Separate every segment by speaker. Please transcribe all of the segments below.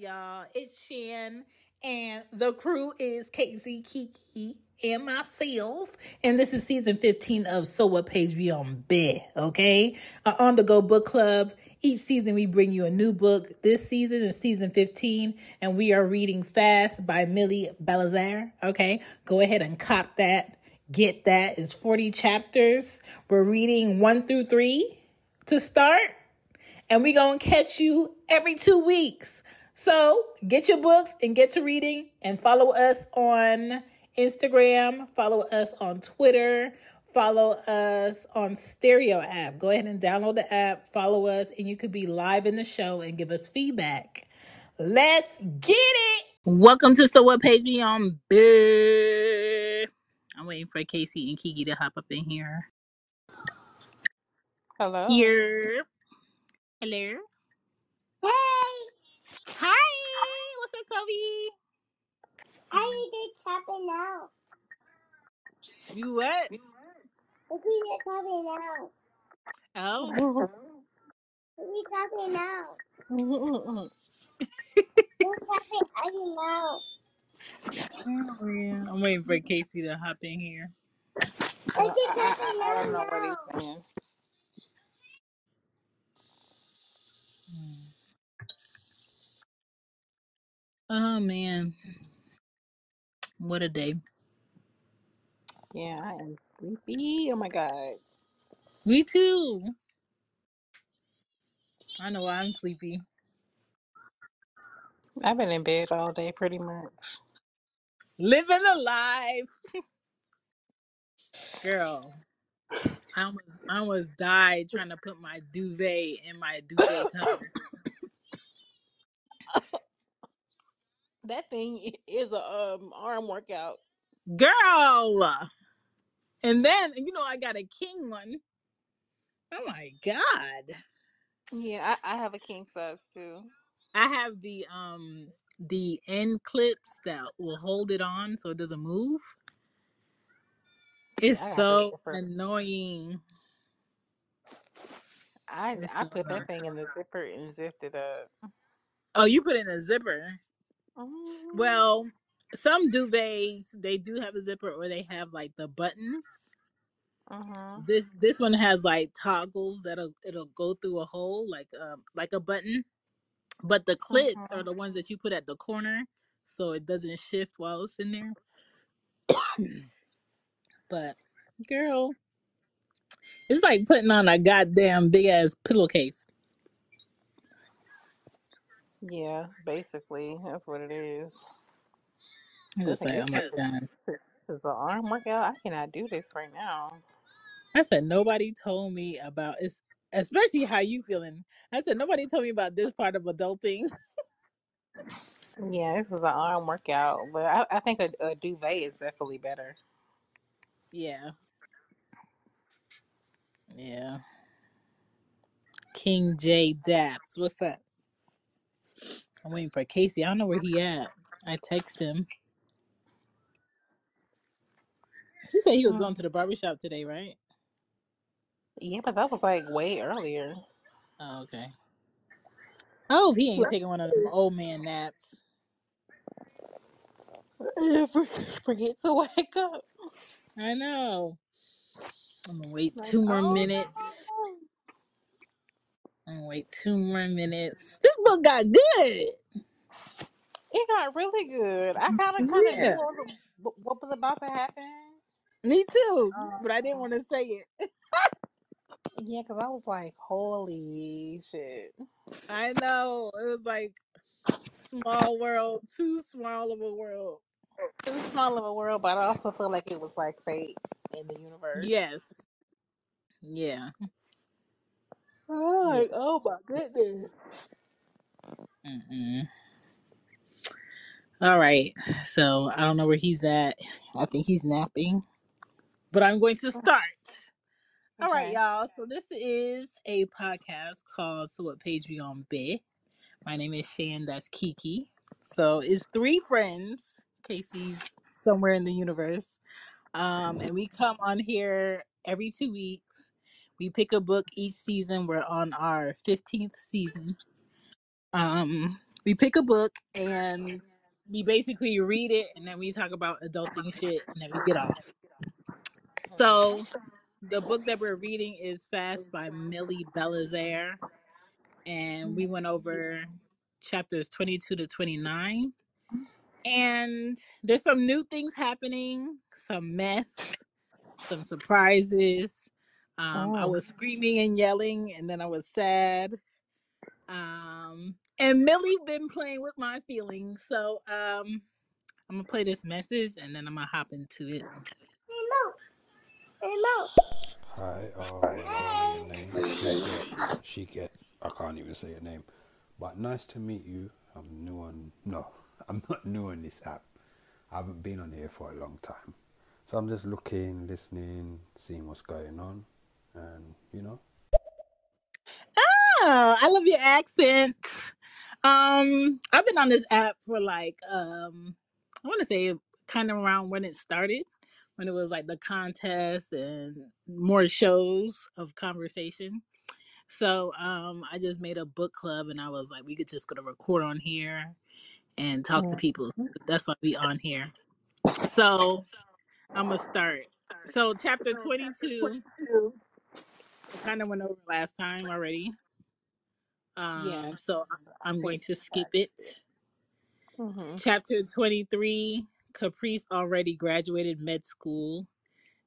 Speaker 1: y'all? It's Chan, and the crew is Casey, Kiki, and myself. And this is season 15 of So What Page We on Bih, okay? Our On the Go Book Club. Each season, we bring you a new book. This season is season 15, and we are reading Fast by Millie Belizaire, okay? Go ahead and cop that. Get that. It's 40 chapters. We're reading one through three to start and we gonna catch you every two weeks. So get your books and get to reading and follow us on Instagram, follow us on Twitter, follow us on Stereo app. Go ahead and download the app, follow us, and you could be live in the show and give us feedback. Let's get it. Welcome to So What Page Me on Bih. I'm waiting for Casey and Kiki to hop up in here.
Speaker 2: Hello.
Speaker 1: Here. Hello.
Speaker 3: Hey,
Speaker 1: Hi. What's up, Kobe?
Speaker 3: how you do chopping now?
Speaker 1: You what?
Speaker 3: What are you chopping now?
Speaker 1: Oh.
Speaker 3: What are you chopping now?
Speaker 2: Mhm.
Speaker 3: Who's chopping I don't know.
Speaker 1: Oh, yeah. I'm waiting for Casey to hop in here.
Speaker 2: I,
Speaker 3: What you
Speaker 2: I,
Speaker 3: chopping
Speaker 2: I, I don't know what he's saying.
Speaker 1: Oh man, what a day.
Speaker 2: Yeah, I am sleepy. Oh my god.
Speaker 1: Me too. I know why I'm sleepy.
Speaker 2: I've been in bed all day pretty much.
Speaker 1: Living a life, girl. I almost, I almost died trying to put my duvet in my duvet cover.
Speaker 2: That thing is a um arm workout.
Speaker 1: Girl. And then, you know, I got a king one. Oh my God.
Speaker 2: Yeah, I, I have a king size too.
Speaker 1: I have the um the end clips that will hold it on so it doesn't move. It's
Speaker 2: I got the
Speaker 1: so
Speaker 2: zipper.
Speaker 1: annoying.
Speaker 2: I
Speaker 1: It's
Speaker 2: I
Speaker 1: so
Speaker 2: put
Speaker 1: annoying.
Speaker 2: that thing in the zipper and zipped it up.
Speaker 1: Oh, you put in a zipper.
Speaker 2: Mhm.
Speaker 1: Well, some duvets they do have a zipper or they have like the buttons.
Speaker 2: Mhm.
Speaker 1: This this one has like toggles that'll it'll go through a hole like um like a button. But the clips are
Speaker 2: Mhm.
Speaker 1: the ones that you put at the corner so it doesn't shift while it's in there. But girl, it's like putting on a goddamn big ass pillowcase.
Speaker 2: Yeah, basically that's what it is.
Speaker 1: I'm just like,
Speaker 2: this
Speaker 1: oh my
Speaker 2: is
Speaker 1: god.
Speaker 2: this is an arm workout. I cannot do this right now.
Speaker 1: I said nobody told me about it's especially how you feeling. I said nobody told me about this part of adulting.
Speaker 2: Yeah, this is an arm workout, but I, I think a, a duvet is definitely better.
Speaker 1: Yeah, yeah. King J Daps, what's up? I'm waiting for Casey. I don't know where he at. I text him. She said he was
Speaker 2: Mm.
Speaker 1: going to the barbershop today, right?
Speaker 2: Yeah, but that was like way earlier.
Speaker 1: Oh, okay. I hope he ain't taking one of them old man naps.
Speaker 2: Forget to wake up.
Speaker 1: I know. I'm gonna wait
Speaker 2: Like,
Speaker 1: two more
Speaker 2: oh
Speaker 1: minutes.
Speaker 2: No.
Speaker 1: I'm gonna wait two more minutes. This book got good.
Speaker 2: It got really good. I kind of kind of knew
Speaker 1: Yeah,
Speaker 2: what was, what was about to happen.
Speaker 1: me too. But I didn't
Speaker 2: Um,
Speaker 1: want to say it.
Speaker 2: yeah, because I was like, holy shit.
Speaker 1: I know. It was like small world, too small of a world.
Speaker 2: Too small of a world, but I also feel like it was like fate in the universe.
Speaker 1: Yes. Yeah.
Speaker 2: Oh,
Speaker 1: Yeah.
Speaker 2: like, oh my goodness.
Speaker 1: Mm-mm. All right. So I don't know where he's at. I think he's napping. But I'm going to start. All right,
Speaker 2: Okay.
Speaker 1: y'all. So this is a podcast called So What Page We on Bih. My name is Chan. That's Kiki. So it's three friends. Casey's somewhere in the universe. Um, and we come on here every two weeks. We pick a book each season. We're on our 15th season. Um, we pick a book and we basically read it and then we talk about adulting shit and then we get off. So the book that we're reading is Fast by Millie Belizaire. And we went over chapters 22 to 29. And there's some new things happening, some mess, some surprises. Um, I
Speaker 2: Oh.
Speaker 1: was screaming and yelling, and then I was sad. Um, and Millie been playing with my feelings, so um, I'm gonna play this message, and then I'm gonna hop into it.
Speaker 3: Remote. Remote.
Speaker 4: Hi, uh, whatever your name. She get, she get, I can't even say your name. But nice to meet you. I'm new on, no, I'm not new on this app. I haven't been on here for a long time. So I'm just looking, listening, seeing what's going on. And, you know,
Speaker 1: Oh, I love your accent. Um, I've been on this app for like um, I want to say kind of around when it started, when it was like the contest and more shows of conversation. So um, I just made a book club, and I was like, we could just go to record on here and talk to
Speaker 2: Mm.
Speaker 1: people. That's why we on here. So I'm gonna start. So chapter 22, I kind of went over last time already. Um, Yeah.
Speaker 2: So
Speaker 1: I'm going to skip it.
Speaker 2: Mhm.
Speaker 1: Chapter 23, Caprice already graduated med school.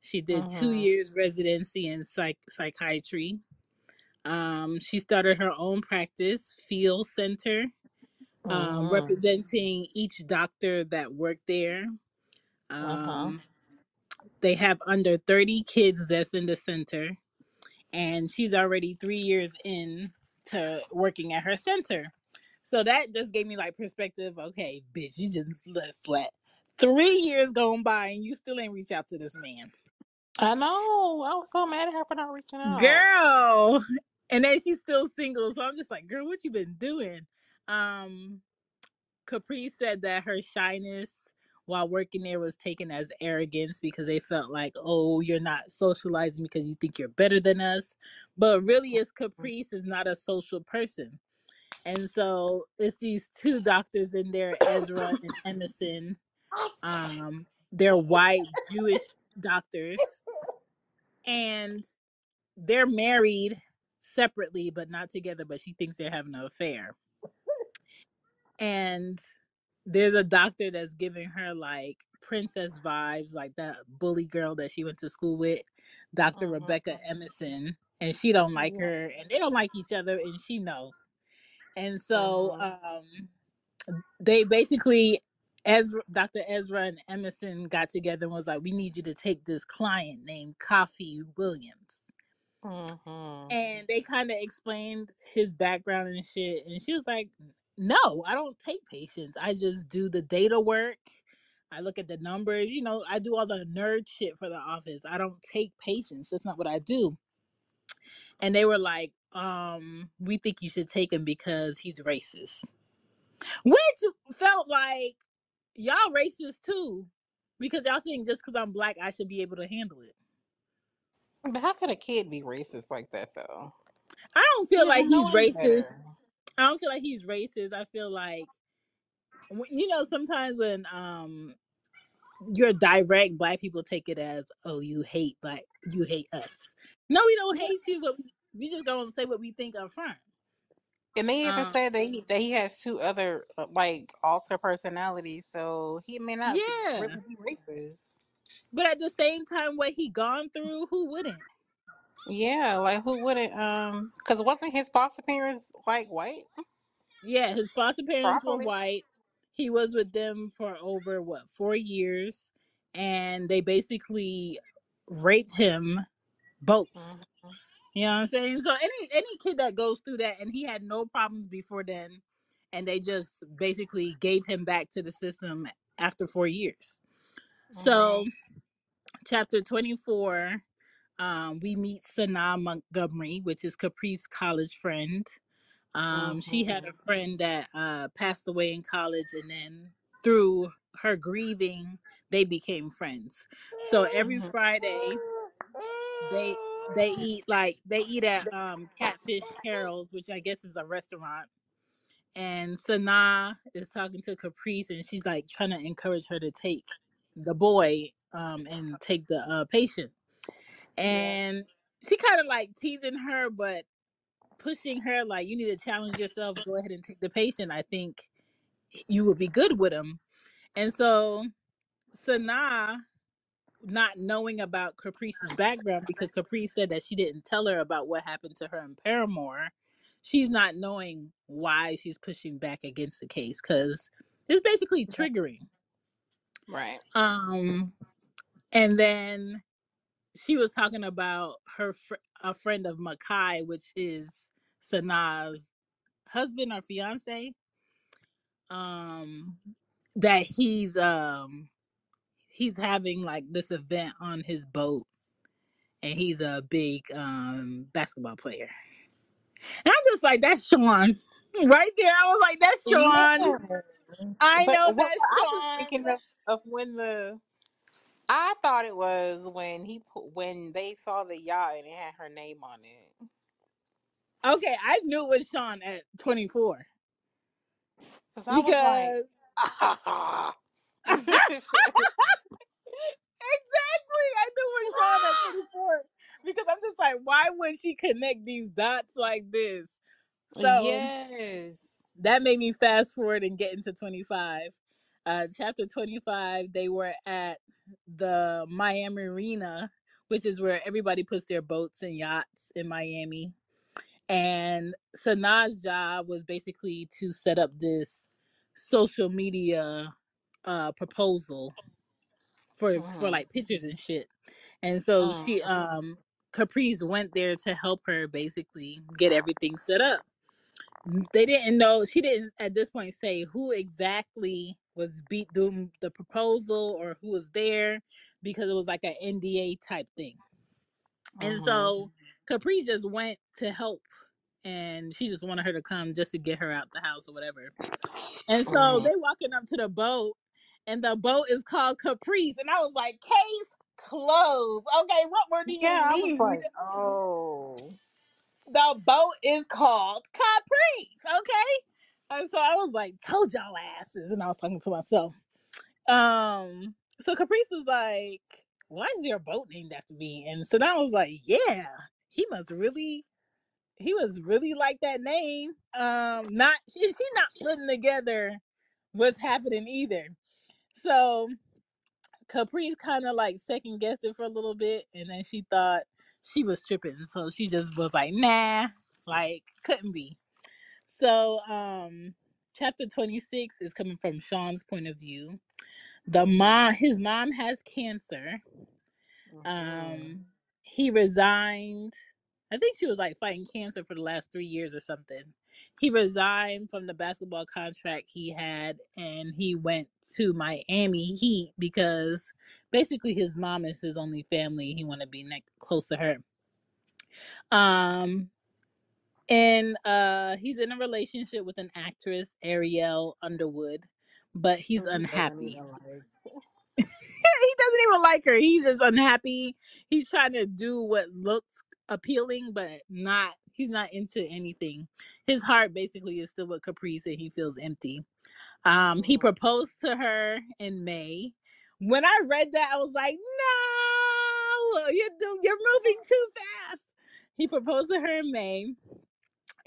Speaker 1: She did two
Speaker 2: Mhm.
Speaker 1: years residency in psych psychiatry. Um, she started her own practice, Field Center, um,
Speaker 2: Mhm.
Speaker 1: representing each doctor that worked there.
Speaker 2: Uh-huh.
Speaker 1: Um, They have under 30 kids that's in the center, and she's already three years in to working at her center. So that just gave me like perspective. Okay, bitch, you just let let three years going by and you still ain't reach out to this man,
Speaker 2: I know. I was so mad at her for not reaching out.
Speaker 1: girl. And then she's still single, so I'm just like, girl, what you been doing? Um, Capri said that her shyness while working there was taken as arrogance because they felt like, oh, you're not socializing because you think you're better than us. But really, it's Caprice is not a social person. And so it's these two doctors in there, Ezra and Emerson. Um, they're white Jewish doctors, and they're married separately but not together. But she thinks they're having an affair. And there's a doctor that's giving her like princess vibes, like that bully girl that she went to school with, Dr.
Speaker 2: Mhm.
Speaker 1: Rebecca Emerson, and she don't like
Speaker 2: Yeah.
Speaker 1: her, and they don't like each other, and she know. And so,
Speaker 2: Mhm.
Speaker 1: um, they basically, Ezra, Dr. Ezra and Emerson got together and was like, "We need you to take this client named Coffee Williams."
Speaker 2: Mhm.
Speaker 1: and they kind of explained his background and shit and she was like no i don't take patients i just do the data work i look at the numbers you know i do all the nerd shit for the office i don't take patients that's not what i do and they were like um we think you should take him because he's racist which felt like y'all racist too because y'all think just because i'm black i should be able to handle it
Speaker 2: But how could a kid be racist like that though?
Speaker 1: i don't feel like he's racist
Speaker 2: better.
Speaker 1: I don't feel like he's racist. I feel like when- you know sometimes when um you're direct, black people take it as oh you hate black, you hate us. No, we don't hate you, but we, we just gonna say what we think up front.
Speaker 2: And they even
Speaker 1: Um,
Speaker 2: said that he that he has two other uh, like alter personalities, so he may not be-
Speaker 1: yeah,
Speaker 2: really be racist.
Speaker 1: but at the same time, what he gone through, who wouldn't?
Speaker 2: Yeah, like who wouldn't? Um, because wasn't his foster parents like white?
Speaker 1: Yeah, his foster parents were white. He was with them for over what four years, and they basically raped him both.
Speaker 2: Mhm.
Speaker 1: You know what I'm saying? So any any kid that goes through that and he had no problems before then and they just basically gave him back to the system after 4 years. So chapter 24 um we meet Sanaa Montgomery, which is Caprice's college friend. Um she had a friend that uh passed away in college and then through her grieving they became friends. So every
Speaker 2: Mhm.
Speaker 1: Friday they they eat like they eat at um catfish harold's which i guess is a restaurant and Sanaa is talking to Caprice, and she's like trying to encourage her to take the boy um and take the uh, patient. And she kind of like teasing her, but pushing her like you need to challenge yourself. Go ahead and take the patient. I think you would be good with him, and so Sanaa not knowing about Caprice's background because Caprice said that she didn't tell her about what happened to her in Paramore. She's not knowing why she's pushing back against the case because it's basically triggering.
Speaker 2: Right.
Speaker 1: Um, and then she was talking about her fr- a friend of Makai, which is Sanaa's husband or fiance. Um, that he's um he's having like this event on his boat and he's a big um basketball player. And I'm just like, that's Sean. Right there. I was like, that's Sean.
Speaker 2: Yeah.
Speaker 1: I
Speaker 2: But
Speaker 1: know
Speaker 2: what
Speaker 1: that's
Speaker 2: I was
Speaker 1: Sean.
Speaker 2: thinking of, of when the I thought it was when he put when they saw the yacht and it had her name on it.
Speaker 1: Okay, I knew it was Sean at 24
Speaker 2: Cause I was like,
Speaker 1: because exactly, I knew it was Sean at 24 because I'm just like, why would she connect these dots like this? So
Speaker 2: yes.
Speaker 1: that made me fast forward and get into 25. Uh, chapter 25, they were at the Miami Marina, which is where everybody puts their boats and yachts in Miami. And Sanaa's job was basically to set up this social media uh, proposal for for
Speaker 2: Mhm.
Speaker 1: like pictures and shit. And so
Speaker 2: Mhm.
Speaker 1: she um Caprice went there to help her basically get everything set up they didn't know she didn't at this point say who exactly was beat doing the proposal or who was there because it was like an NDA type thing. And
Speaker 2: Mhm.
Speaker 1: so Caprice just went to help and she just wanted her to come just to get her out the house or whatever. And so
Speaker 2: Mhm.
Speaker 1: they walking up to the boat and the boat is called Caprice. And I was like, case closed. Okay, what more do you
Speaker 2: Yeah, I was
Speaker 1: need?
Speaker 2: like, oh.
Speaker 1: the boat is called Caprice, okay? And so I was like, told y'all asses, and I was talking to myself. Um, so Caprice was like, why is your boat named after me? And so I was like, yeah, he must really, he was really like that name. Um, not she, she not putting together what's happening either. So Caprice kind of like second guessed it for a little bit, and then she thought she was tripping, so she just was like, nah, like couldn't be. So, um, chapter 26 is coming from Sean's point of view. The mom, his mom has cancer.
Speaker 2: Mhm.
Speaker 1: Um, he resigned. I think she was like fighting cancer for the last three years or something. He resigned from the basketball contract he had and he went to Miami Heat because basically his mom is his only family. He want to be next, close to her. Um, and uh he's in a relationship with an actress ariel underwood but he's
Speaker 2: doesn't
Speaker 1: unhappy.
Speaker 2: even like.
Speaker 1: he doesn't even like her. He's just unhappy. He's trying to do what looks appealing but not he's not into anything. His heart basically is still with caprice and he feels empty. Um he
Speaker 2: Mhm.
Speaker 1: proposed to her in may. When i read that i was like no! You're, do- you're moving too fast. He proposed to her in may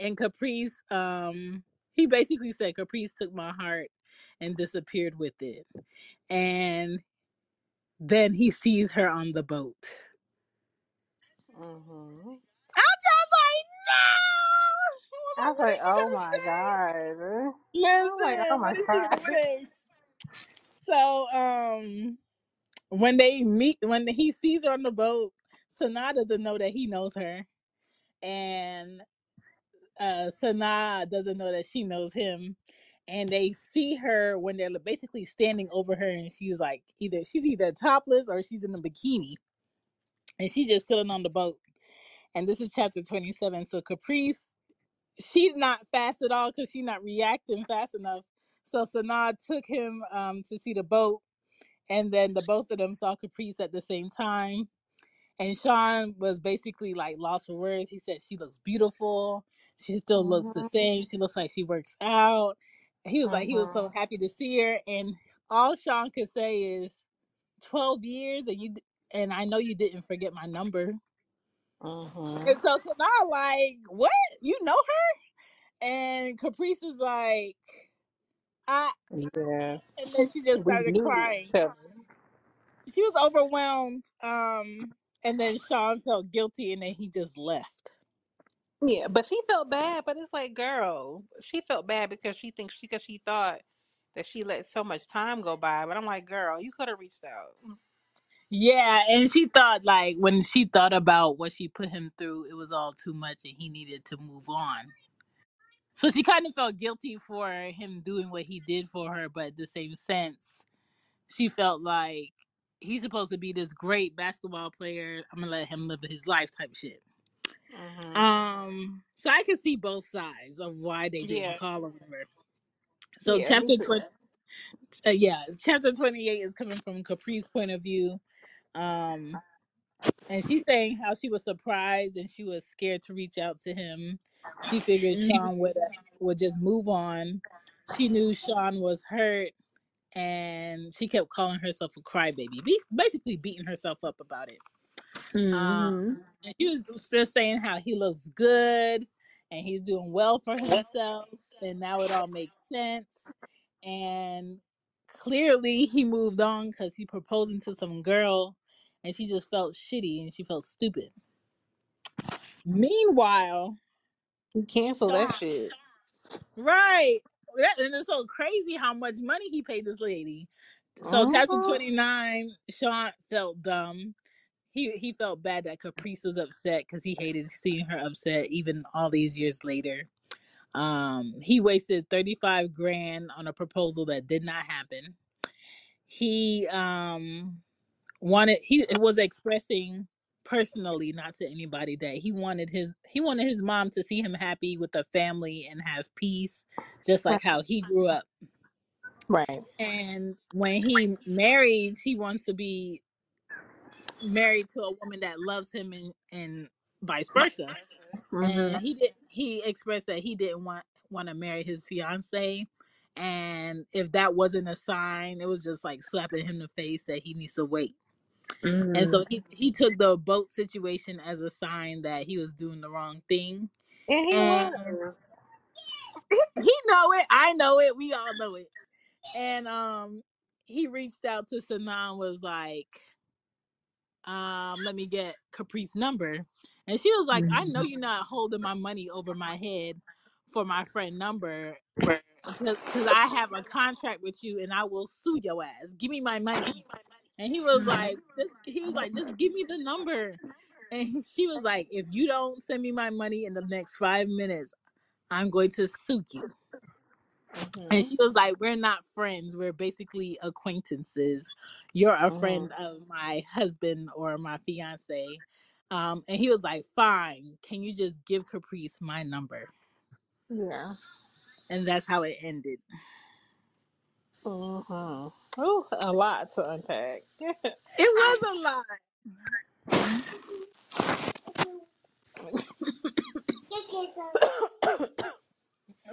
Speaker 1: and Caprice, um, he basically said Caprice took my heart and disappeared with it. And then he sees her on the boat.
Speaker 2: Mhm.
Speaker 1: I'm just like, no!
Speaker 2: I was
Speaker 1: like,
Speaker 2: oh my god.
Speaker 1: say?
Speaker 2: I was like, oh
Speaker 1: Listen,
Speaker 2: my
Speaker 1: what is he
Speaker 2: god.
Speaker 1: So, um, when they meet, when he sees her on the boat, Sanaa doesn't know that he knows her, and uh Sanaa doesn't know that she knows him. And they see her when they're basically standing over her, and she's like either she's either topless or she's in a bikini, and she's just chilling on the boat. And this is chapter twenty seven. So Caprice, she's not fast at all because she's not reacting fast enough. So Sanaa took him um to see the boat, and then the both of them saw Caprice at the same time And Sean was basically like lost for words. He said she looks beautiful. She still looks the
Speaker 2: Mhm.
Speaker 1: same. She looks like she works out. He was like he was so
Speaker 2: Mhm.
Speaker 1: happy to see her. And all Sean could say is, 12 years and you d- and I know you didn't forget my number.
Speaker 2: Mhm.
Speaker 1: And so now like, what? You know her? And Caprice is like, I
Speaker 2: Yeah.
Speaker 1: and then she just
Speaker 2: We
Speaker 1: started
Speaker 2: knew
Speaker 1: crying.
Speaker 2: each other.
Speaker 1: She was overwhelmed. Um and then Sean felt guilty and then he just left.
Speaker 2: Yeah, but she felt bad. But it's like, girl, she felt bad because she thinks she because she thought that she let so much time go by. But I'm like, girl, you could have reached out.
Speaker 1: Yeah, and she thought like when she thought about what she put him through, it was all too much and he needed to move on. So she kind of felt guilty for him doing what he did for her, but at the same sense, she felt like he's supposed to be this great basketball player. I'm gonna let him live his life type shit.
Speaker 2: Mhm.
Speaker 1: Um, so I can see both sides of why they didn't
Speaker 2: Yeah.
Speaker 1: call whatever. So
Speaker 2: Yeah,
Speaker 1: chapter twenty, uh, yeah, chapter twenty eight is coming from Capri's point of view. Um, and she's saying how she was surprised and she was scared to reach out to him. She figured
Speaker 2: Mhm.
Speaker 1: Sean would uh, would just move on. She knew Sean was hurt, and she kept calling herself a crybaby, be- basically beating herself up about it. Um,
Speaker 2: Mhm.
Speaker 1: and she was just saying how he looks good and he's doing well for himself, and now it all makes sense. And clearly, he moved on because he proposing to some girl, and she just felt shitty and she felt stupid. Meanwhile,
Speaker 2: You cancel that
Speaker 1: Sean,
Speaker 2: shit.
Speaker 1: right? That, and it's so crazy how much money he paid this lady. So chapter
Speaker 2: Mhm.
Speaker 1: twenty nine, Sean felt dumb. He he felt bad that Caprice was upset because he hated seeing her upset even all these years later. Um, he wasted thirty five grand on a proposal that did not happen. He um wanted he was expressing personally, not to anybody, that he wanted his he wanted his mom to see him happy with a family and have peace, just like how he grew up.
Speaker 2: Right.
Speaker 1: And when he marries, he wants to be married to a woman that loves him and, and vice versa. And
Speaker 2: Mhm.
Speaker 1: he did he expressed that he didn't want want to marry his fiance. And if that wasn't a sign, it was just like slapping him in the face that he needs to wait. And
Speaker 2: Mhm.
Speaker 1: so he, he took the boat situation as a sign that he was doing the wrong thing.
Speaker 2: And he
Speaker 1: And he know it, I know it, we all know it. And um he reached out to Sanan was like, um, let me get Caprice's number. And she was like, I know
Speaker 2: Mhm.
Speaker 1: you're not holding my money over my head for my friend number because I have a contract with you and I will sue your ass. Give me my money. And he was like, just he was like, just give me the number. And she was like, if you don't send me my money in the next five minutes, I'm going to sue you. And
Speaker 2: Mhm.
Speaker 1: she was like, We're not friends. We're basically acquaintances. You're a friend of my husband or my fiance. Um, and he was like, Fine. Can you just give Caprice my number?
Speaker 2: Yeah.
Speaker 1: And that's how it ended.
Speaker 2: Mhm. Oh, a lot to unpack.
Speaker 1: It was a lot.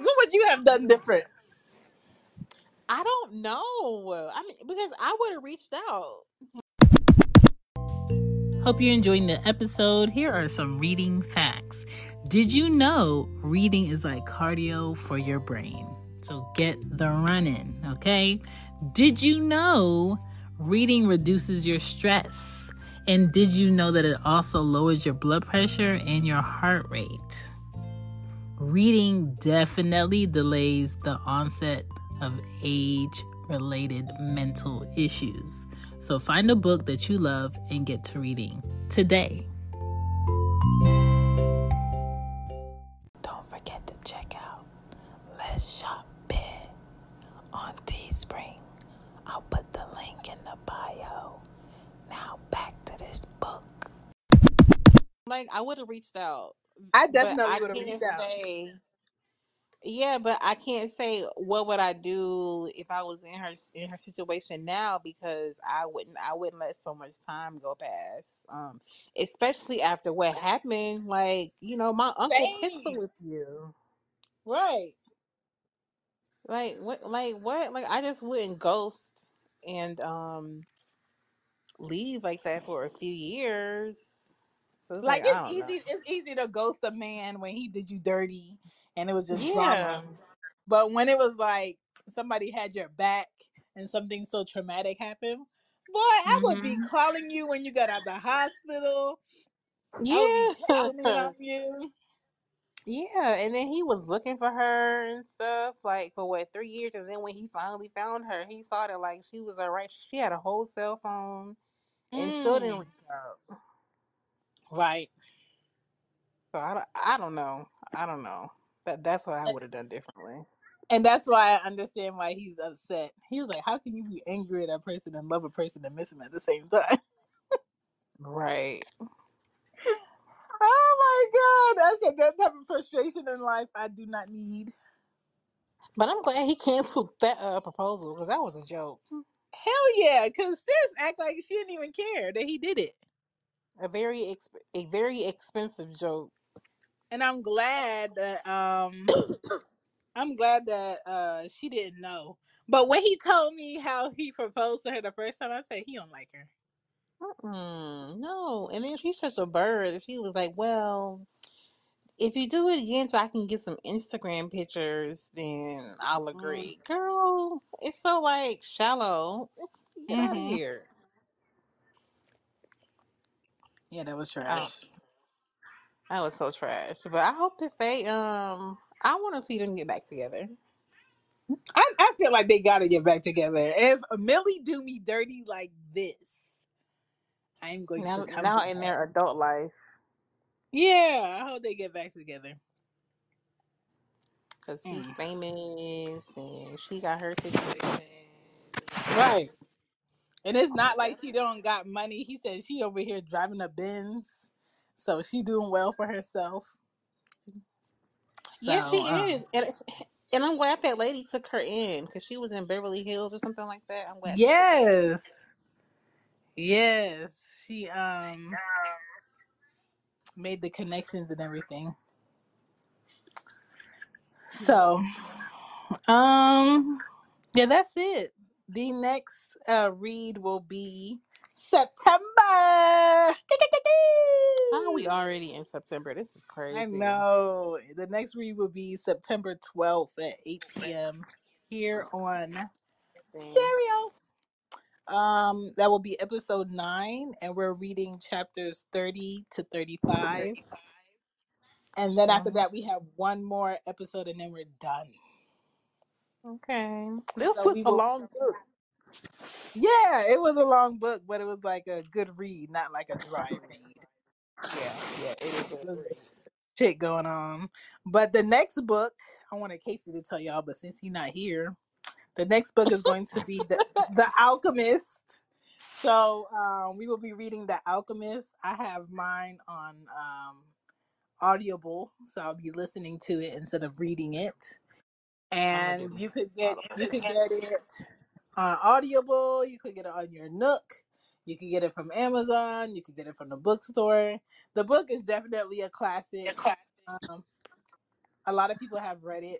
Speaker 1: What would you have done different?
Speaker 2: I don't know. I mean, because I would have reached out.
Speaker 1: Hope you're enjoying the episode. Here are some reading facts. Did you know reading is like cardio for your brain? So get the running, okay? Did you know reading reduces your stress? And did you know that it also lowers your blood pressure and your heart rate? Reading definitely delays the onset of age related mental issues. So find a book that you love and get to reading today. Don't forget to check out Let's Shop Bih on Teespring. I'll put the link in the bio. Now back to this book.
Speaker 2: Like I would have reached out.
Speaker 1: I
Speaker 2: but
Speaker 1: definitely
Speaker 2: I
Speaker 1: would've
Speaker 2: can't
Speaker 1: reached out.
Speaker 2: Say, Yeah, but I can't say what would I do if I was in her in her situation now because I wouldn't I wouldn't let so much time go past. Um, especially after what happened. Like you know, my uncle pistol
Speaker 1: Same.
Speaker 2: with you.
Speaker 1: Right.
Speaker 2: Like what? Like what? Like I just wouldn't ghost and um leave like that for a few years. So it's
Speaker 1: Like
Speaker 2: like
Speaker 1: it's
Speaker 2: don't know.
Speaker 1: easy. It's easy to ghost a man when he did you dirty, and it was just
Speaker 2: Yeah.
Speaker 1: drama. But when it was like somebody had your back and something so traumatic happened, boy, I would be
Speaker 2: hmm
Speaker 1: calling you when you got out of the hospital. I would be
Speaker 2: Yeah.
Speaker 1: checking in on you.
Speaker 2: Yeah, and then he was looking for her and stuff like for what three years, and then when he finally found her, he saw that like she was alright. She had a whole cell phone and still didn't
Speaker 1: Mm,
Speaker 2: reach out.
Speaker 1: Right.
Speaker 2: So I don't, I don't know. I don't know. That that's what I would have done differently.
Speaker 1: And that's why I understand why he's upset. He was like, How can you be angry at a person and love a person and miss him at the same time?
Speaker 2: Right.
Speaker 1: Oh my god. I said that type of frustration in life I do not need.
Speaker 2: But I'm glad he canceled that uh, proposal because that was a joke.
Speaker 1: Hell yeah, because sis act like she didn't even care that he did it.
Speaker 2: A very exp- a very expensive joke.
Speaker 1: And I'm glad that um I'm glad that uh she didn't know. But when he told me how he proposed to her the first time, I said he don't like her.
Speaker 2: Mm-mm, no, and then she's such a bird. She was like, "Well, if you do it again, so I can get some Instagram pictures, then I'll agree." Girl, it's so like shallow. Get out of
Speaker 1: Mm-hmm.
Speaker 2: here.
Speaker 1: Yeah, that was
Speaker 2: Oh,
Speaker 1: trash.
Speaker 2: that was so trash. But I hope that they um, I want to see them get back together.
Speaker 1: I, I feel like they gotta get back together. If Millie do me dirty like this, I am going
Speaker 2: Now,
Speaker 1: to come
Speaker 2: now in
Speaker 1: her.
Speaker 2: their adult life,
Speaker 1: Yeah, I hope they get back together.
Speaker 2: because he's
Speaker 1: Mm.
Speaker 2: famous and she got her situation.
Speaker 1: Right. And it's not like she don't got money. He said she over here driving a Benz. So she doing well for herself. So
Speaker 2: she
Speaker 1: um,
Speaker 2: is, and and I'm glad that lady took her in because she was in Beverly Hills or something like that. I'm glad she took her in.
Speaker 1: yes. Yes. She um made the connections and everything. So um yeah, that's it. The next uh read will be September.
Speaker 2: How are we already in September? This is crazy.
Speaker 1: I know. The next read will be September 12th at 8 p.m. here on
Speaker 2: Dang.
Speaker 1: Stereo. Um, that will be episode nine, and we're reading chapters 30 to 35. And then after that, we have one more episode, and then we're done.
Speaker 2: Okay. This
Speaker 1: So
Speaker 2: was a
Speaker 1: will.
Speaker 2: long book.
Speaker 1: Yeah, it was a long book, but it was like a good read, not like a dry read.
Speaker 2: Yeah, yeah, it is a
Speaker 1: There's
Speaker 2: great.
Speaker 1: shit going on. But the next book, I wanted Casey to tell y'all, but since he's not here, the next book is going to be the the Alchemist. So um, we will be reading the Alchemist. I have mine on um, Audible, so I'll be listening to it instead of reading it. And you could get you could get it on Audible. You could get it on your Nook. You could get it from Amazon. You could get it from the bookstore. The book is definitely a classic. Um, a lot of people have read it.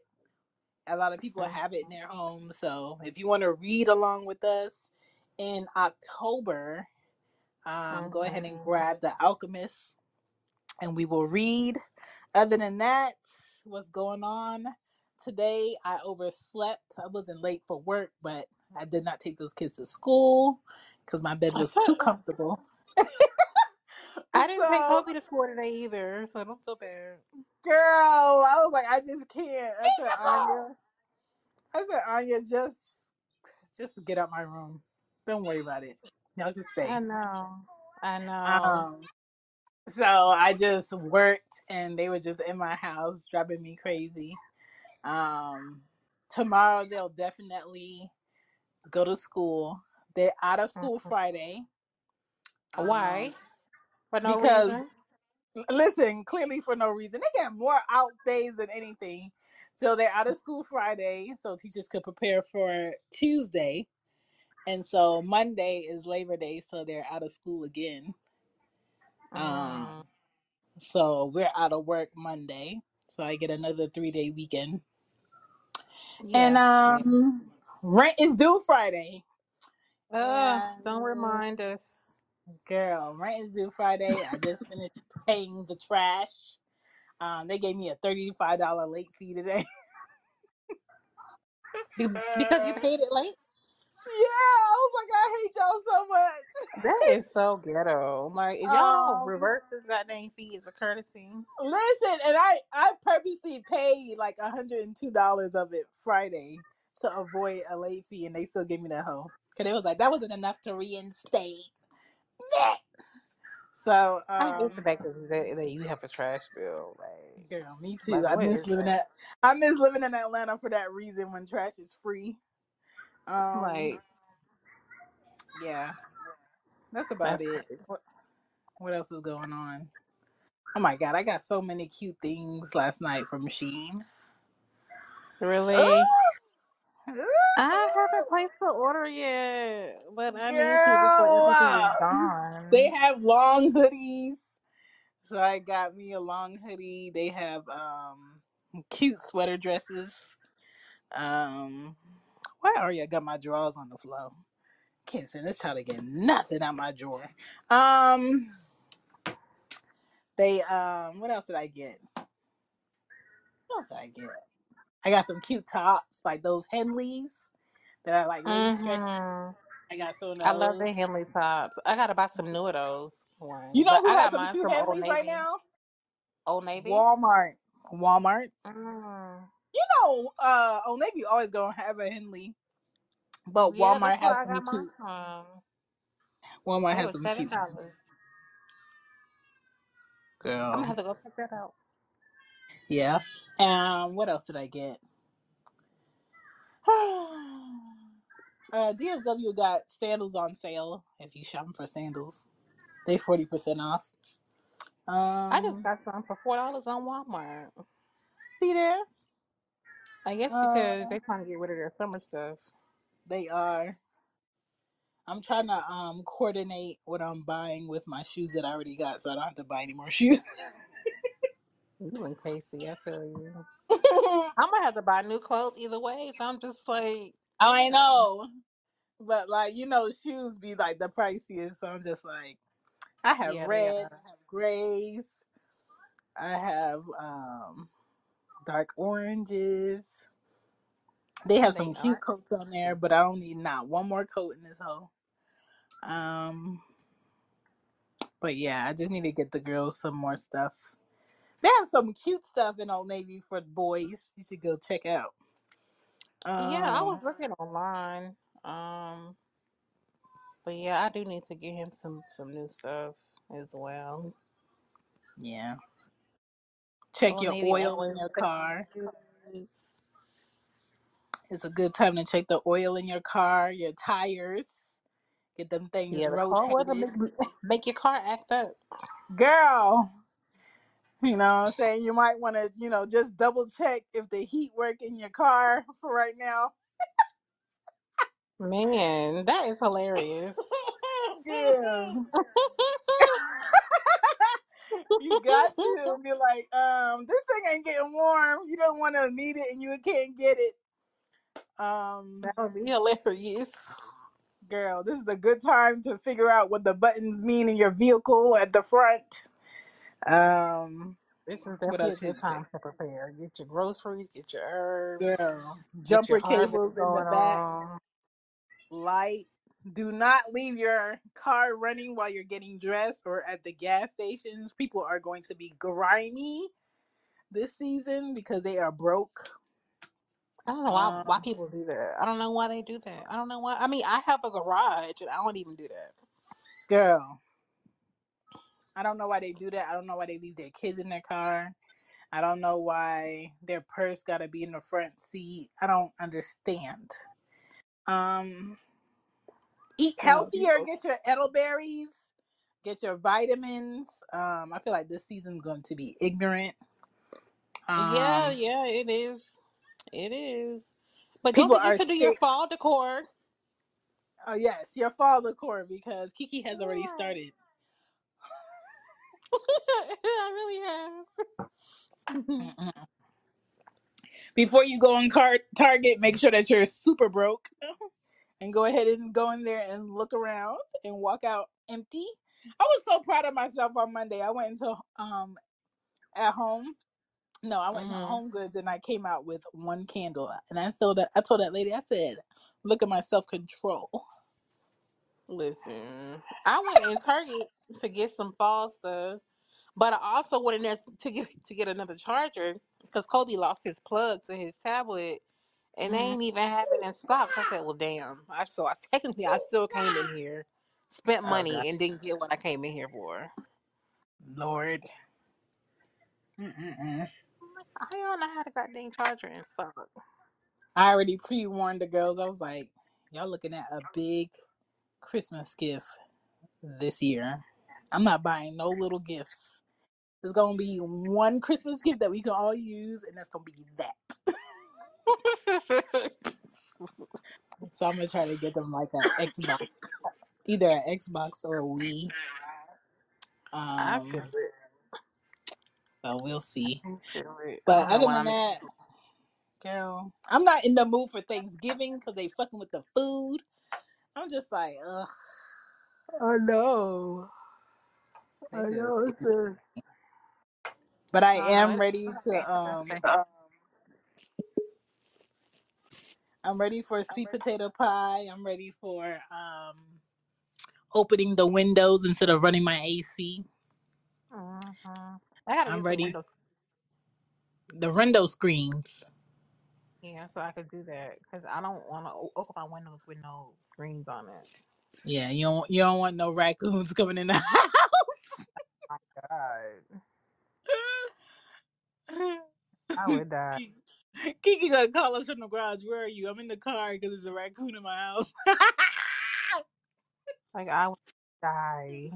Speaker 1: A lot of people have it in their homes. So if you want to read along with us in October, um, go ahead and
Speaker 2: Mhm.
Speaker 1: grab The Alchemist and we will read. Other than that, what's going on? Today I overslept. I wasn't late for work, but I did not take those kids to school because my bed was too comfortable.
Speaker 2: I didn't take
Speaker 1: So,
Speaker 2: Kobe to school today either, so don't feel bad.
Speaker 1: girl, I was like, I just can't. I said, Anya, I said, Anya, just, just get out my room. Don't worry about it. Y'all can stay.
Speaker 2: I know. I know.
Speaker 1: Um, so I just worked, and they were just in my house, driving me crazy. Um, tomorrow they'll definitely go to school. They're out of school
Speaker 2: Mhm.
Speaker 1: Friday.
Speaker 2: Why?
Speaker 1: Um,
Speaker 2: For no
Speaker 1: because
Speaker 2: reason.
Speaker 1: listen, clearly for no reason. They get more out days than anything. So they're out of school Friday, so teachers could prepare for Tuesday. And so Monday is Labor Day, so they're out of school again. Um,
Speaker 2: Mm,
Speaker 1: so we're out of work Monday. So I get another three day weekend. And
Speaker 2: yeah, yeah.
Speaker 1: um rent is due Friday.
Speaker 2: Uh, don't
Speaker 1: And
Speaker 2: remind us.
Speaker 1: girl, rent is due Friday. I just finished paying the trash. Um, they gave me a $35 late fee today.
Speaker 2: Be- because you paid it late. Yeah.
Speaker 1: I was like, I hate y'all so much.
Speaker 2: That is so ghetto. Like, if y'all don't
Speaker 1: Um,
Speaker 2: reverse this goddamn fee as a courtesy,
Speaker 1: listen, and I I purposely paid like $102 of it Friday to avoid a late fee, and they still gave me that hoe. Cause it was like that wasn't enough to reinstate. So,
Speaker 2: I hate the
Speaker 1: um,
Speaker 2: fact that, that, that you have a trash bill. Like,
Speaker 1: girl, me too.
Speaker 2: like
Speaker 1: I
Speaker 2: what
Speaker 1: miss
Speaker 2: is
Speaker 1: living
Speaker 2: that?
Speaker 1: at I miss living in Atlanta for that reason when trash is free. Um,
Speaker 2: Like,
Speaker 1: yeah, that's about
Speaker 2: that's
Speaker 1: it.
Speaker 2: crazy.
Speaker 1: What what else is going on? Oh my god, I got so many cute things last night from Shein.
Speaker 2: Really? I haven't placed the order yet, but I need to before everything is
Speaker 1: they
Speaker 2: gone.
Speaker 1: have long hoodies. So I got me a long hoodie. They have um cute sweater dresses. Um, why are you? I got my drawers on the floor. Can't send this child to get nothing out my drawer. Um, they um, what else did I get? What else did I get? I got some cute tops like those Henleys that are like really stretchy.
Speaker 2: hmm
Speaker 1: I got some of
Speaker 2: I love the. Henley tops. I gotta buy some new of those
Speaker 1: You know
Speaker 2: but
Speaker 1: who
Speaker 2: I
Speaker 1: has
Speaker 2: got
Speaker 1: some
Speaker 2: mine
Speaker 1: cute
Speaker 2: from Old
Speaker 1: Henleys right now?
Speaker 2: Old Navy.
Speaker 1: Walmart. Walmart.
Speaker 2: Mm.
Speaker 1: You know, uh, Old Navy always gonna have a Henley, but
Speaker 2: Yeah,
Speaker 1: Walmart
Speaker 2: that's where
Speaker 1: has
Speaker 2: I
Speaker 1: some
Speaker 2: got mine
Speaker 1: cute.
Speaker 2: from.
Speaker 1: Walmart has some
Speaker 2: seven
Speaker 1: cute ones.
Speaker 2: dollars. I'm gonna
Speaker 1: Girl.
Speaker 2: have to go check that out.
Speaker 1: Yeah. Um, what else did I get? uh, DSW got sandals on sale if you shopping for sandals. They forty percent off.
Speaker 2: I just
Speaker 1: Um,
Speaker 2: got some for four dollars on Walmart.
Speaker 1: see there?
Speaker 2: I guess
Speaker 1: Uh,
Speaker 2: because they trying to get rid of their summer stuff.
Speaker 1: they are. I'm trying to um coordinate what I'm buying with my shoes that I already got, so I don't have to buy any more shoes.
Speaker 2: You and Casey, I tell you. I'm gonna have to buy new clothes either way. So I'm just like,
Speaker 1: I
Speaker 2: damn.
Speaker 1: know, but like you know, shoes be like the priciest, so I'm just like, I have
Speaker 2: Yeah, they
Speaker 1: red,
Speaker 2: are.
Speaker 1: I have grays, I have um dark oranges. They have
Speaker 2: They
Speaker 1: some cute
Speaker 2: are.
Speaker 1: coats on there, but I don't need not one more coat in this hole. Um, but yeah, I just need to get the girls some more stuff. They have some cute stuff in Old Navy for boys. You should go check out.
Speaker 2: Yeah, I was
Speaker 1: Um,
Speaker 2: looking online. Um, but yeah, I do need to get him some some new stuff as well.
Speaker 1: yeah. Check
Speaker 2: Old
Speaker 1: your
Speaker 2: Navy
Speaker 1: oil in
Speaker 2: always
Speaker 1: your car. It's a good time to check the oil in your car, your tires. Get them things
Speaker 2: Yeah, the cold weather
Speaker 1: rotated.
Speaker 2: make make your car act up.
Speaker 1: Girl, you know what I'm saying? You might want to, you know, just double check if the heat work in your car for right now.
Speaker 2: Man, that is hilarious.
Speaker 1: Girl. you got to be like, um, this thing ain't getting warm. You don't want to need it and you can't get it. Um,
Speaker 2: That would be hilarious.
Speaker 1: girl, this is a good time to figure out what the buttons mean in your vehicle at the front. Um,
Speaker 2: This is
Speaker 1: what
Speaker 2: definitely a
Speaker 1: else
Speaker 2: good
Speaker 1: I say?
Speaker 2: time to prepare. Get your groceries, get your herbs,
Speaker 1: Girl,
Speaker 2: get your
Speaker 1: jumper
Speaker 2: harvest
Speaker 1: cables in the
Speaker 2: going
Speaker 1: back,
Speaker 2: on.
Speaker 1: light. Do not leave your car running while you're getting dressed or at the gas stations. People are going to be grimy this season because they are broke.
Speaker 2: I don't know why why
Speaker 1: Um,
Speaker 2: people do that. I don't know why they do that. I don't know why. I mean, I have a garage and I don't even do that.
Speaker 1: girl, I don't know why they do that. I don't know why they leave their kids in their car. I don't know why their purse got to be in the front seat. I don't understand. Um, eat healthier. Get your elderberries. Get your vitamins. Um, I feel like this season's going to be ignorant.
Speaker 2: Yeah,
Speaker 1: Um,
Speaker 2: yeah, it is. It is. But don't
Speaker 1: People
Speaker 2: forget
Speaker 1: are
Speaker 2: to do your fall decor.
Speaker 1: Oh yes, your fall decor because Kiki has already started.
Speaker 2: I really have.
Speaker 1: Mm-mm. Before you go on cart Target, make sure that you're super broke and go ahead and go in there and look around and walk out empty. I was so proud of myself on Monday. I went into um at home. No, I went into
Speaker 2: hmm
Speaker 1: Home Goods and I came out with one candle. And I told that I told that lady, I said, "Look at my self control."
Speaker 2: Listen, I went in Target to get some fall stuff, but I also went in there to get to get another charger because Kobe lost his plug to his tablet, and they
Speaker 1: Mm,
Speaker 2: ain't even have it in stock. I said, "Well, damn." I so I technically I still came in here, spent
Speaker 1: oh God,
Speaker 2: money, and didn't get what I came in here for.
Speaker 1: Lord. Mm-mm-mm.
Speaker 2: I don't know how to goddamn charger in stock.
Speaker 1: I already pre warned the girls. I was like, "Y'all looking at a big Christmas gift this year. I'm not buying no little gifts. There's gonna be one Christmas gift that we can all use, and that's gonna be that. So I'm gonna try to get them like a Xbox, either an Xbox or a Wii.
Speaker 2: I feel
Speaker 1: Um,
Speaker 2: it.
Speaker 1: so we'll see.
Speaker 2: I feel it. I
Speaker 1: But
Speaker 2: don't know
Speaker 1: other than
Speaker 2: I'm.
Speaker 1: that, girl, I'm not in the mood for Thanksgiving because they fucking with the food. I'm just like, ugh,
Speaker 2: I know.
Speaker 1: they
Speaker 2: I
Speaker 1: just.
Speaker 2: know. It's a,
Speaker 1: But I
Speaker 2: I
Speaker 1: am
Speaker 2: It's
Speaker 1: ready to um,
Speaker 2: birthday.
Speaker 1: I'm ready for sweet potato pie. I'm ready for um opening the windows instead of running my AC.
Speaker 2: hmm I gotta
Speaker 1: I'm
Speaker 2: get some
Speaker 1: ready.
Speaker 2: windows.
Speaker 1: The window screens.
Speaker 2: Yeah, so I could do that because I don't want to open my windows with no screens on it.
Speaker 1: Yeah, you don't you don't want no raccoons coming in the oh house.
Speaker 2: My God. I would die.
Speaker 1: Kiki Kiki gonna call us from the garage. Where are you? I'm in the car because there's a raccoon in my house.
Speaker 2: Like I would die.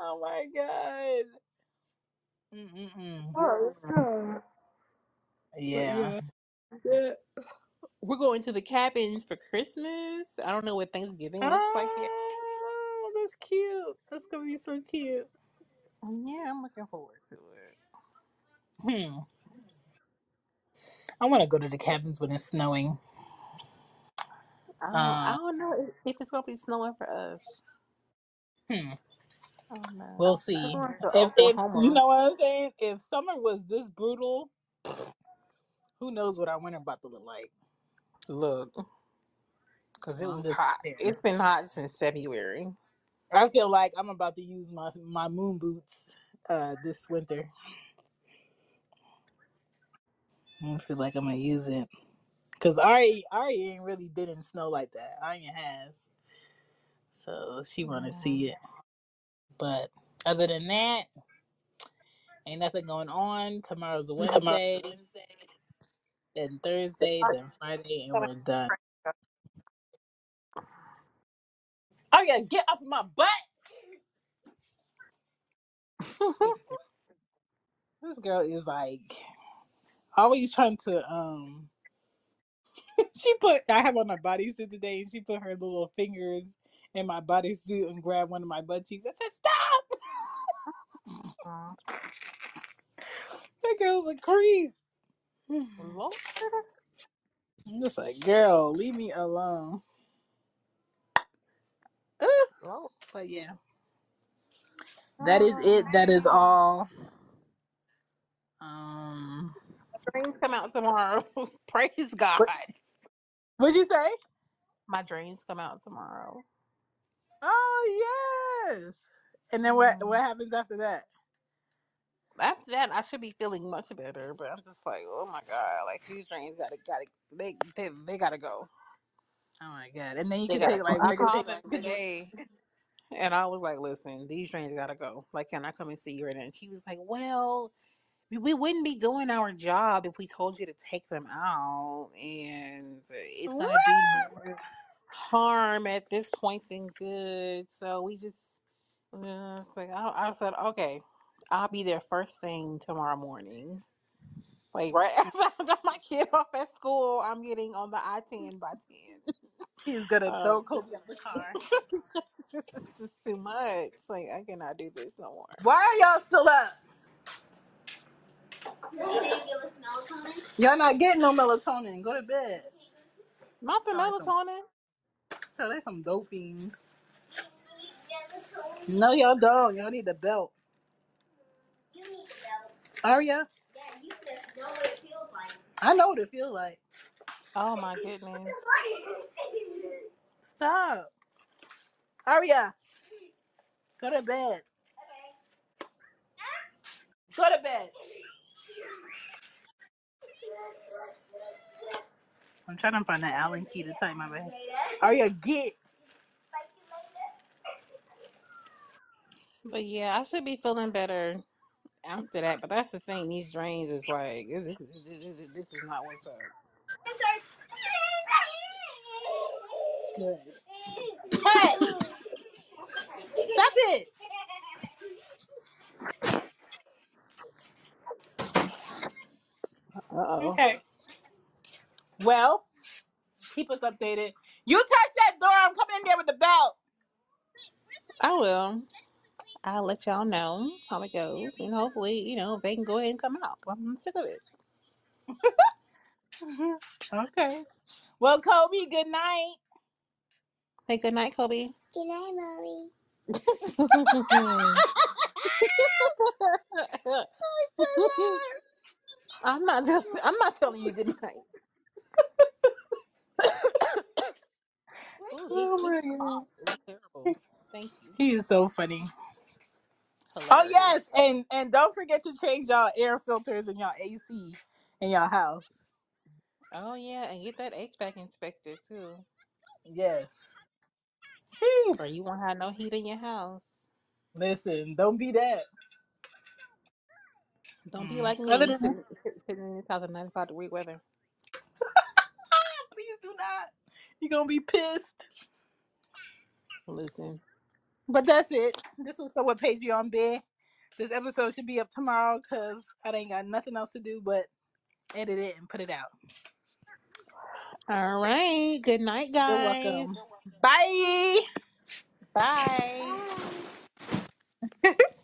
Speaker 1: oh my god. Mm-mm-mm.
Speaker 2: Oh, God. But
Speaker 1: Yeah.
Speaker 2: yeah, yeah. we're going to the cabins for Christmas. I don't know what Thanksgiving looks like yet.
Speaker 1: Oh, that's cute. That's gonna be so cute.
Speaker 2: Yeah, I'm looking forward to it.
Speaker 1: Hmm. I want to go to the cabins when it's snowing.
Speaker 2: I don't. I
Speaker 1: Uh,
Speaker 2: don't know if if it's gonna be snowing for us.
Speaker 1: hmm.
Speaker 2: I don't know.
Speaker 1: We'll see.
Speaker 2: to
Speaker 1: If if you
Speaker 2: Oklahoma.
Speaker 1: know what I'm saying, if summer was this brutal, who knows what our winter about to look like?
Speaker 2: Look, because it
Speaker 1: I'm
Speaker 2: was
Speaker 1: just
Speaker 2: hot.
Speaker 1: saying.
Speaker 2: It's been hot since February.
Speaker 1: I feel like I'm about to use my my moon boots uh this winter. I feel like I'm gonna use it because Ari Ari ain't really been in snow like that. Anya has, so she want to
Speaker 2: Mhm.
Speaker 1: see it. But other than that, ain't nothing going on. Tomorrow's a. Wednesday, then Thursday, then Friday, and we're done. Oh yeah, get off of my butt. This girl, this girl is like always trying to um. She put I have on a bodysuit today, and she put her little fingers in my bodysuit and grabbed one of my butt cheeks. I said, "Stop!" That girl's a creep.
Speaker 2: Lord.
Speaker 1: I'm just like, girl, leave me alone.
Speaker 2: Lord.
Speaker 1: but yeah, that is it. That is all. Um,
Speaker 2: dreams come out tomorrow. Praise God.
Speaker 1: what what'd you say?
Speaker 2: My dreams come out tomorrow.
Speaker 1: Oh yes. And then what?
Speaker 2: Mhm.
Speaker 1: What happens after that?
Speaker 2: After that, I should be feeling much better. But I'm just like, oh my God, like these dreams gotta gotta they they, they gotta go.
Speaker 1: Oh my god! And then you
Speaker 2: They gotta
Speaker 1: take
Speaker 2: go.
Speaker 1: like
Speaker 2: I
Speaker 1: regular
Speaker 2: called them today, and I was like, listen, these dreams gotta go. Like, can I come and see you? And she was like, well. We we wouldn't be doing our job if we told you to take them out, and it's gonna do more harm at this point than good. So we just, uh, so I, I said, okay, I'll be there first thing tomorrow morning. Like right after I drop my kid off at school, I'm getting on the I ten by ten.
Speaker 1: He's gonna throw
Speaker 2: Um,
Speaker 1: Kobe out the car.
Speaker 2: it's just too much. Like I cannot do this no more.
Speaker 1: Why are y'all still up?
Speaker 3: You didn't give us melatonin?
Speaker 1: Y'all not getting no melatonin. Go to bed.
Speaker 2: Not the
Speaker 1: Sound like some,
Speaker 2: melatonin.
Speaker 1: oh, they some dope fiends. No, y'all don't. Y'all need a belt.
Speaker 3: You need the belt.
Speaker 1: Aria,
Speaker 3: Yeah, you just know what it feels Oh, like.
Speaker 1: I know what it feels like.
Speaker 2: Oh my goodness.
Speaker 1: Stop. Aria, go to bed. Go to bed. I'm trying to find the Allen key to tighten my bed. Aria, get.
Speaker 2: But yeah, I should be feeling better after that. But that's the thing. These drains is like this, this, this, this is not what's up.
Speaker 1: Good. Hush. Stop it.
Speaker 2: Uh oh.
Speaker 1: Okay. Well, keep us updated. You touch that door. I'm coming in there with the belt.
Speaker 2: I will. I'll let y'all know how it goes, and hopefully, you know, they can go ahead and come out. I'm sick of it. Mm-hmm.
Speaker 1: Okay. Well, Kobe, good night.
Speaker 2: Hey, good night, Kobe.
Speaker 3: Good night, mommy.
Speaker 2: I'm not. I'm not telling you good night. Ooh,
Speaker 1: Oh
Speaker 2: his,
Speaker 1: my
Speaker 2: his
Speaker 1: god.
Speaker 2: cough is terrible. Thank you.
Speaker 1: He is so funny. Oh
Speaker 2: Hilarious.
Speaker 1: yes, and and don't forget to change y'all air filters and y'all AC in y'all house.
Speaker 2: Oh yeah, and get that HVAC inspected too,
Speaker 1: Yes.
Speaker 2: or
Speaker 1: Jeez.
Speaker 2: you won't have no heat in your house.
Speaker 1: Listen, don't be that.
Speaker 2: Don't be
Speaker 1: Mm.
Speaker 2: like
Speaker 1: Other
Speaker 2: me,
Speaker 1: than that,
Speaker 2: sitting, sitting in this house at 95 degree weather.
Speaker 1: please do not. You're gonna be pissed.
Speaker 2: Listen,
Speaker 1: But that's it. This was so what page you on Bih. This episode should be up tomorrow because I ain't got nothing else to do but edit it and put it out.
Speaker 2: all right. Good night,
Speaker 1: You're
Speaker 2: guys.
Speaker 1: welcome. Bye.
Speaker 2: Bye.
Speaker 3: Bye.